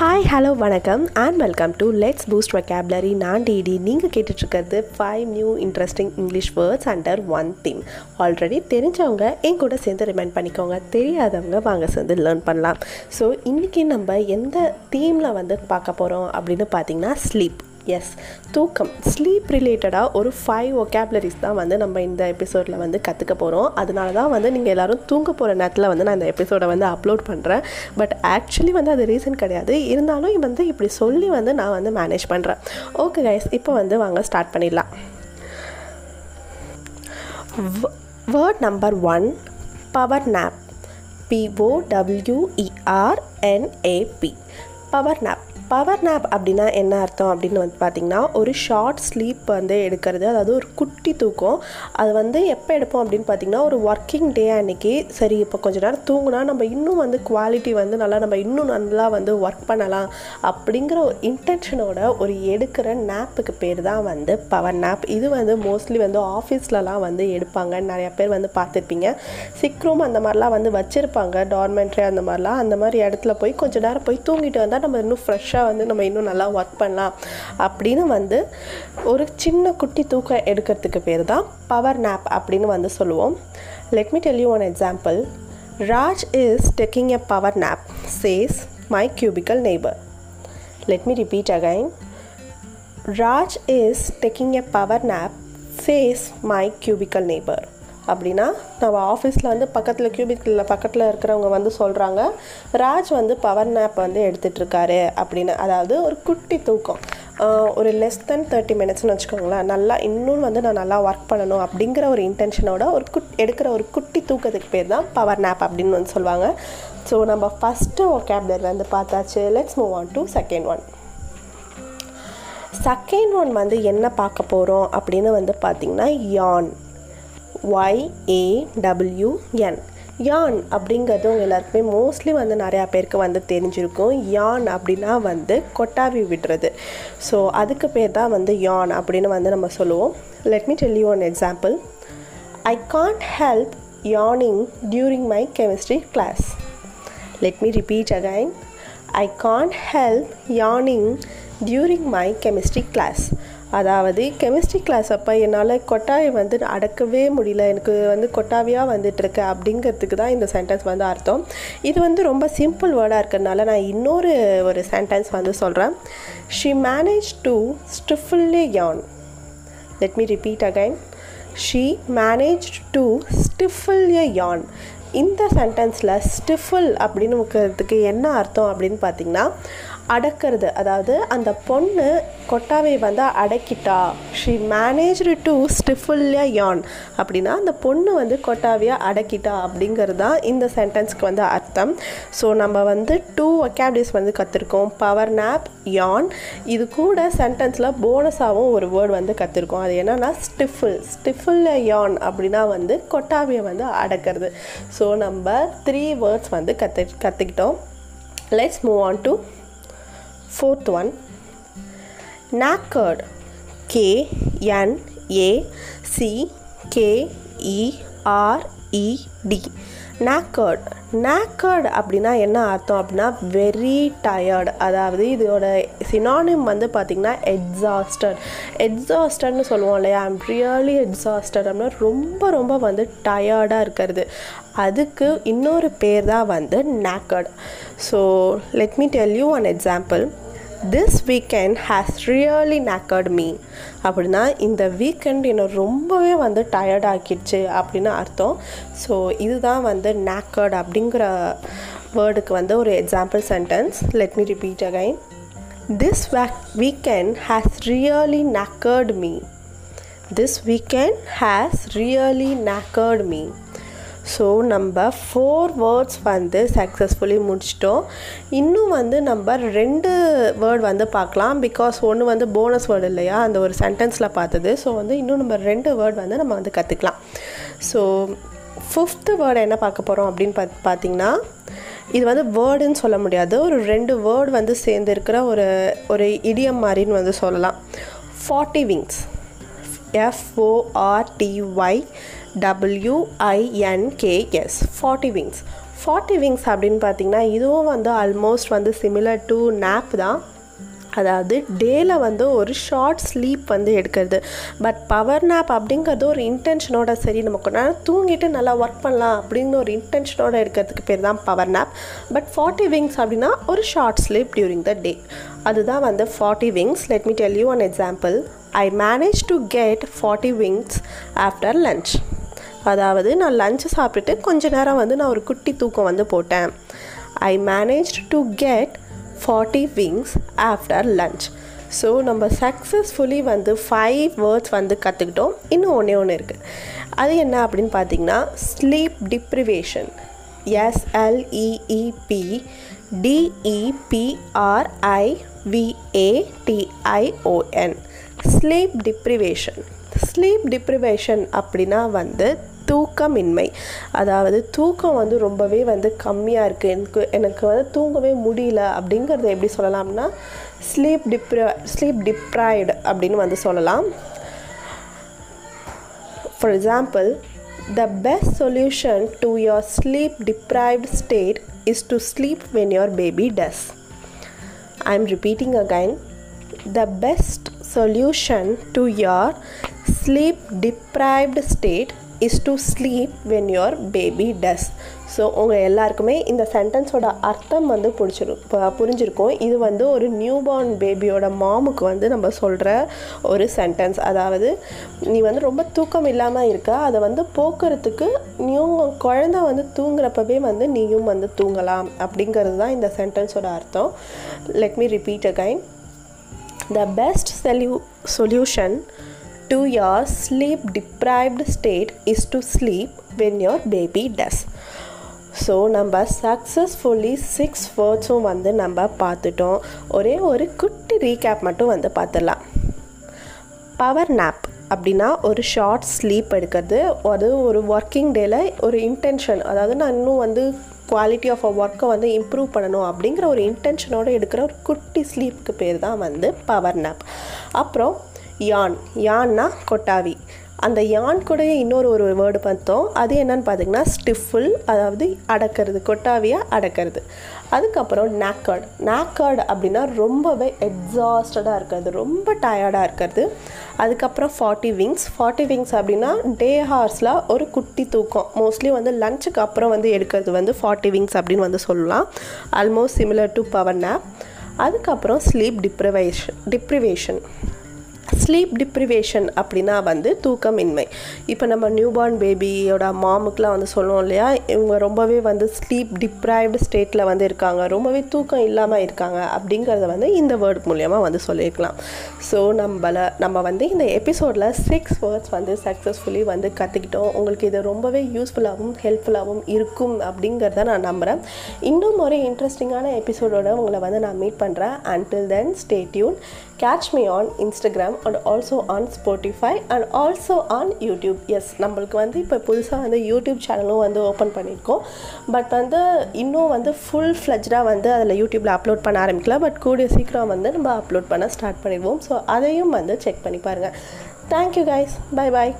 Hi hello வணக்கம். And welcome to let's boost vocabulary. நான் DD நீங்கள் கேட்டுட்ருக்கிறது five new interesting English words under one theme already தெரிஞ்சவங்க என் கூட சேர்ந்து ரிமைண்ட் பண்ணிக்கோங்க. தெரியாதவங்க வாங்க சேர்ந்து லேர்ன் பண்ணலாம். ஸோ இன்றைக்கி நம்ம எந்த தீமில் வந்து பார்க்க போகிறோம் அப்படின்னு பார்த்தீங்கன்னா ஸ்லீப் எஸ் தூக்கம் ஸ்லீப் ரிலேட்டடாக ஒரு ஃபைவ் ஒகேப்லரிஸ் தான் வந்து நம்ம இந்த எபிசோடில் வந்து கற்றுக்க போகிறோம் அதனால தான் வந்து நீங்கள் எல்லோரும் தூங்க போகிற நேரத்தில் வந்து நான் இந்த எபிசோடை வந்து அப்லோட் பண்ணுறேன் பட் ஆக்சுவலி வந்து அது ரீசன் கிடையாது. இருந்தாலும் வந்து இப்படி சொல்லி வந்து நான் வந்து மேனேஜ் பண்ணுறேன் ஓகே கைஸ் இப்போ வந்து வாங்க ஸ்டார்ட் பண்ணிடலாம். Word number one power nap பிஓடபிள்யூஇஆர்என்ஏபி power nap power nap அப்படின்னா என்ன அர்த்தம் அப்படின்னு வந்து பார்த்திங்கன்னா ஒரு ஷார்ட் ஸ்லீப் வந்து எடுக்கிறது. அதாவது ஒரு குட்டி தூக்கம். அது வந்து எப்போ எடுப்போம் அப்படின்னு பார்த்திங்கன்னா ஒரு ஒர்க்கிங் டே அன்னைக்கு. சரி இப்போ கொஞ்ச நேரம் தூங்கினா நம்ம இன்னும் வந்து குவாலிட்டி வந்து நல்லா நம்ம இன்னும் நல்லா வந்து ஒர்க் பண்ணலாம் அப்படிங்கிற ஒரு இன்டென்ஷனோட ஒரு எடுக்கிற நாப்புக்கு பேர் தான் வந்து பவர் நாப் இது வந்து மோஸ்ட்லி வந்து ஆஃபீஸ்லலாம் வந்து எடுப்பாங்க. நிறையா பேர் வந்து பார்த்துருப்பீங்க. சிக் ரூம் அந்த மாதிரிலாம் வந்து வச்சுருப்பாங்க. டார்மெண்ட்ரி அந்த மாதிரிலாம். அந்த மாதிரி இடத்துல போய் கொஞ்ச நேரம் போய் தூங்கிட்டு வந்தால் நம்ம இன்னும் ஃப்ரெஷ்ஷாக வந்து நம்ம இன்னும் நல்லா ஒர்க் பண்ணலாம் அப்படின்னு வந்து ஒரு சின்ன குட்டி தூக்கம் எடுக்கிறதுக்கு பேர் தான் பவர் நேப் அப்படின்னு வந்து சொல்லுவோம். Let me tell you one example Raj is taking a power nap says my cubicle neighbour let me repeat again Raj is taking a power nap says my cubicle neighbour அப்படின்னா நம்ம ஆஃபீஸில் வந்து பக்கத்தில் கியூபிக்கில் பக்கத்தில் இருக்கிறவங்க வந்து சொல்கிறாங்க ராஜ் வந்து பவர் நேப் வந்து எடுத்துகிட்ருக்காரு அப்படின்னு. அதாவது ஒரு குட்டி தூக்கம். ஒரு லெஸ் தென் தேர்ட்டி மினிட்ஸ்னு வச்சுக்கோங்களேன். நல்லா இன்னும் வந்து நான் நல்லா ஒர்க் பண்ணணும் அப்படிங்கிற ஒரு இன்டென்ஷனோட ஒரு குட் எடுக்கிற ஒரு குட்டி தூக்கத்துக்கு பேர் தான் பவர் நேப் அப்படின்னு வந்து சொல்லுவாங்க. ஸோ நம்ம ஃபஸ்ட்டு ஒகேப்லர் வந்து பார்த்தாச்சு. Let's move on to second one second one வந்து என்ன பார்க்க போகிறோம் அப்படின்னு வந்து பார்த்திங்கன்னா யான் ஒய்ஏடபிள்யூஎன் யான் அப்படிங்கிறது உங்கள் எல்லாருக்குமே மோஸ்ட்லி வந்து நிறையா பேருக்கு வந்து தெரிஞ்சிருக்கும். யான் அப்படின்னா வந்து கொட்டாவி விடுறது. ஸோ அதுக்கு பேர் தான் வந்து யான் அப்படின்னு வந்து நம்ம சொல்லுவோம். Let me tell you one example I can't help yawning during my chemistry class let me repeat again I can't help yawning during my chemistry class அதாவது கெமிஸ்ட்ரி கிளாஸ் அப்போ என்னால் கொட்டாயை வந்து அடக்கவே முடியல. எனக்கு வந்து கொட்டாவியாக வந்துட்டுருக்கு அப்படிங்கிறதுக்கு தான் இந்த சென்டென்ஸ் வந்து அர்த்தம். இது வந்து ரொம்ப சிம்பிள் வேர்டாக இருக்கிறதுனால நான் இன்னொரு ஒரு சென்டென்ஸ் வந்து சொல்கிறேன் she manage to stifle a yawn let me repeat again she manage to stifle a yawn இந்த சென்டென்ஸில் ஸ்டிஃபில் அப்படின்னு இருக்கிறதுக்கு என்ன அர்த்தம் அப்படின்னு பார்த்தீங்கன்னா அடக்கிறது. அதாவது அந்த பொண்ணு கொட்டாவை வந்து அடக்கிட்டா she managed to stifle a yawn அப்படின்னா அந்த பொண்ணு வந்து கொட்டாவியாக அடக்கிட்டா அப்படிங்கிறது தான் இந்த சென்டென்ஸ்க்கு வந்து அர்த்தம். ஸோ நம்ம வந்து டூ ஒகேப்டிஸ் வந்து கற்றுருக்கோம் பவர் நேப் யான் இது கூட சென்டென்ஸில் போனஸாகவும் ஒரு வேர்டு வந்து கற்றுருக்கோம் அது என்னென்னா ஸ்டிஃபில் ஸ்டிஃபில் யான் அப்படின்னா வந்து கொட்டாவியை வந்து அடக்கிறது. ஸோ நம்ம த்ரீ வேர்ட்ஸ் வந்து கற்று கற்றுக்கிட்டோம் let's move on to fourth one knackered K N A सी के ई आर ई डी नैकर्ड நேக்கர்டு அப்படின்னா என்ன அர்த்தம் அப்படின்னா வெரி டயர்டு அதாவது இதோட சினானிம் வந்து பார்த்திங்கன்னா எக்ஸாஸ்டட் எக்ஸாஸ்டட்னு சொல்லுவோம் இல்லையா? ஐம் ரியலி எக்ஸாஸ்டட் அப்படின்னா ரொம்ப ரொம்ப வந்து டயர்டாக இருக்கிறது. அதுக்கு இன்னொரு பேர் தான் வந்து knackered so let me tell you one example this weekend has really knackered me அப்படின்னா இந்த வீக்கெண்ட் என்னை ரொம்பவே வந்து டயர்ட் ஆக்கிடுச்சு அப்படின்னு அர்த்தம். ஸோ இதுதான் வந்து நேக்கர்ட் அப்படிங்கிற வேர்டுக்கு வந்து ஒரு example sentence let me repeat again this weekend has really knackered me this weekend has really knackered me so நம்ம ஃபோர் வேர்ட்ஸ் வந்து சக்ஸஸ்ஃபுல்லி முடிச்சிட்டோம். இன்னும் வந்து நம்ம ரெண்டு வேர்டு வந்து பார்க்கலாம். பிகாஸ் ஒன்று வந்து போனஸ் வேர்டு இல்லையா? அந்த ஒரு சென்டென்ஸில் பார்த்தது. ஸோ வந்து இன்னும் நம்ம ரெண்டு வேர்டு வந்து நம்ம வந்து கற்றுக்கலாம் ஸோ ஃபிஃப்த்து வேர்டு என்ன பார்க்க போகிறோம் அப்படின்னு பார்த்து பார்த்தீங்கன்னா இது வந்து வேர்டுன்னு சொல்ல முடியாது. ஒரு ரெண்டு வேர்டு வந்து சேர்ந்துருக்கிற ஒரு ஒரு இடியம் மாதிரின்னு வந்து சொல்லலாம். Forty winks F O R T Y W I N K S forty winks forty winks அப்படின்னு பார்த்தீங்கன்னா இதுவும் வந்து ஆல்மோஸ்ட் வந்து சிமிலர் டு நேப் தான். அதாவது டேயில் வந்து ஒரு ஷார்ட் ஸ்லீப் வந்து எடுக்கிறது. பட் பவர் நாப் அப்படிங்கிறது ஒரு இன்டென்ஷனோட சரி நம்ம கொஞ்ச தூங்கிட்டு நல்லா ஒர்க் பண்ணலாம் அப்படின்னு ஒரு இன்டென்ஷனோட எடுக்கிறதுக்கு பேர் தான் power nap but forty winks அப்படின்னா ஒரு short sleep during the day அதுதான் வந்து forty winks let me tell you one example I manage to get forty winks after lunch அதாவது நான் லஞ்சு சாப்பிட்டுட்டு கொஞ்ச நேரம் வந்து நான் ஒரு குட்டி தூக்கம் வந்து போட்டேன். I manage to get forty winks after lunch so நம்ம சக்ஸஸ்ஃபுல்லி வந்து ஃபைவ் வேர்ட்ஸ் வந்து கற்றுக்கிட்டோம் இன்னும் ஒன்றே ஒன்று இருக்குது அது என்ன அப்படின்னு பார்த்தீங்கன்னா sleep deprivation எஸ்எல்இஇபி டிஇபிஆர்ஐவிஏடிஐஓஎன் sleep deprivation sleep deprivation அப்படின்னா வந்து தூக்கமின்மை. அதாவது தூக்கம் வந்து ரொம்பவே வந்து கம்மியாக இருக்குது எனக்கு எனக்கு வந்து தூங்கவே முடியல அப்படிங்கிறத எப்படி சொல்லலாம்னா ஸ்லீப் டிப்ர ஸ்லீப் டிப்ரைடு அப்படின்னு வந்து சொல்லலாம். For example the best solution to your sleep deprived state is to sleep when your baby does I am repeating again the best solution to your sleep deprived state is to sleep when your baby does so உங்கள் எல்லாருக்குமே இந்த சென்டென்ஸோட அர்த்தம் வந்து பிடிச்சிரும் புரிஞ்சிருக்கும். இது வந்து ஒரு நியூபார்ன் பேபியோட மாமுக்கு வந்து நம்ம சொல்கிற ஒரு சென்டென்ஸ் அதாவது நீ வந்து ரொம்ப தூக்கம் இல்லாமல் இருக்க. அதை வந்து போக்குறதுக்கு நீ குழந்த வந்து தூங்குறப்பவே வந்து நீயும் வந்து தூங்கலாம். அப்படிங்கிறது தான் இந்த சென்டென்ஸோட அர்த்தம். Let me repeat again the best செல்யூ solution to your sleep deprived state is to sleep when your baby does. So நம்ம சக்ஸஸ்ஃபுல்லி சிக்ஸ் வேர்ட்ஸும் வந்து நம்ம பார்த்துட்டோம். ஒரே ஒரு குட்டி ரீகேப் மட்டும் வந்து பார்த்துடலாம். பவர் நாப் அப்படின்னா ஒரு ஷார்ட் ஸ்லீப் எடுக்கிறது. அது ஒரு ஒர்க்கிங் டேல ஒரு இன்டென்ஷன் அதாவது நான் இன்னும் வந்து குவாலிட்டி ஆஃப் அ ஒர்க்கை வந்து இம்ப்ரூவ் பண்ணணும் அப்படிங்கிற ஒரு இன்டென்ஷனோடு எடுக்கிற ஒரு குட்டி ஸ்லீப்புக்கு பேர் தான் வந்து பவர் நாப் அப்புறம் யான் யான்னா கொட்டாவி. அந்த யான் கூட இன்னொரு ஒரு வேர்டு பார்த்தோம். அது என்னன்னு பார்த்தீங்கன்னா ஸ்டிஃபுல் அதாவது அடக்கிறது கொட்டாவியாக அடக்கிறது. அதுக்கப்புறம் நாக்கர்டு நாக்கர்டு அப்படின்னா ரொம்பவே எக்ஸாஸ்டடாக இருக்கிறது ரொம்ப டயர்டாக இருக்கிறது. அதுக்கப்புறம் ஃபார்ட்டி விங்ஸ் ஃபார்ட்டி விங்ஸ் அப்படின்னா டே ஹார்ஸில் ஒரு குட்டி தூக்கம். மோஸ்ட்லி வந்து லஞ்சுக்கு அப்புறம் வந்து எடுக்கிறது வந்து ஃபார்ட்டி விங்ஸ் அப்படின்னு வந்து சொல்லலாம். Almost similar to power nap அதுக்கப்புறம் sleep deprivation deprivation sleep deprivation அப்படின்னா வந்து தூக்கமின்மை. இப்போ நம்ம நியூபார்ன் பேபியோட மாமுக்கெலாம் வந்து சொல்லுவோம் இல்லையா? இவங்க ரொம்பவே வந்து ஸ்லீப் டிப்ரைவ்டு ஸ்டேட்டில் வந்து இருக்காங்க. ரொம்பவே தூக்கம் இல்லாமல் இருக்காங்க அப்படிங்கிறத வந்து இந்த வேர்ட் மூலியமாக வந்து சொல்லியிருக்கலாம். ஸோ நம்மள நம்ம வந்து இந்த எபிசோடில் சிக்ஸ் வேர்ட்ஸ் வந்து சக்ஸஸ்ஃபுல்லி வந்து கற்றுக்கிட்டோம் உங்களுக்கு இது ரொம்பவே யூஸ்ஃபுல்லாகவும் ஹெல்ப்ஃபுல்லாகவும் இருக்கும் அப்படிங்கிறத நான் நம்புகிறேன் இன்னும் ஒரு இன்ட்ரெஸ்டிங்கான எபிசோடோடு உங்களை வந்து நான் மீட் பண்ணுறேன் until then stay tuned catch me on Instagram and also on Spotify and also on YouTube S நம்மளுக்கு வந்து இப்போ புதுசாக வந்து யூடியூப் சேனலும் வந்து ஓப்பன் பண்ணியிருக்கோம் பட் வந்து இன்னும் வந்து ஃபுல் ஃப்ளெஜ்டாக வந்து அதில் யூடியூப்பில் அப்லோட் பண்ண ஆரம்பிக்கல. பட் கூடிய சீக்கிரம் வந்து நம்ம அப்லோட் பண்ண ஸ்டார்ட் பண்ணிடுவோம். ஸோ அதையும் வந்து செக் பண்ணி பாருங்கள் தேங்க்யூ கைஸ் பை பாய்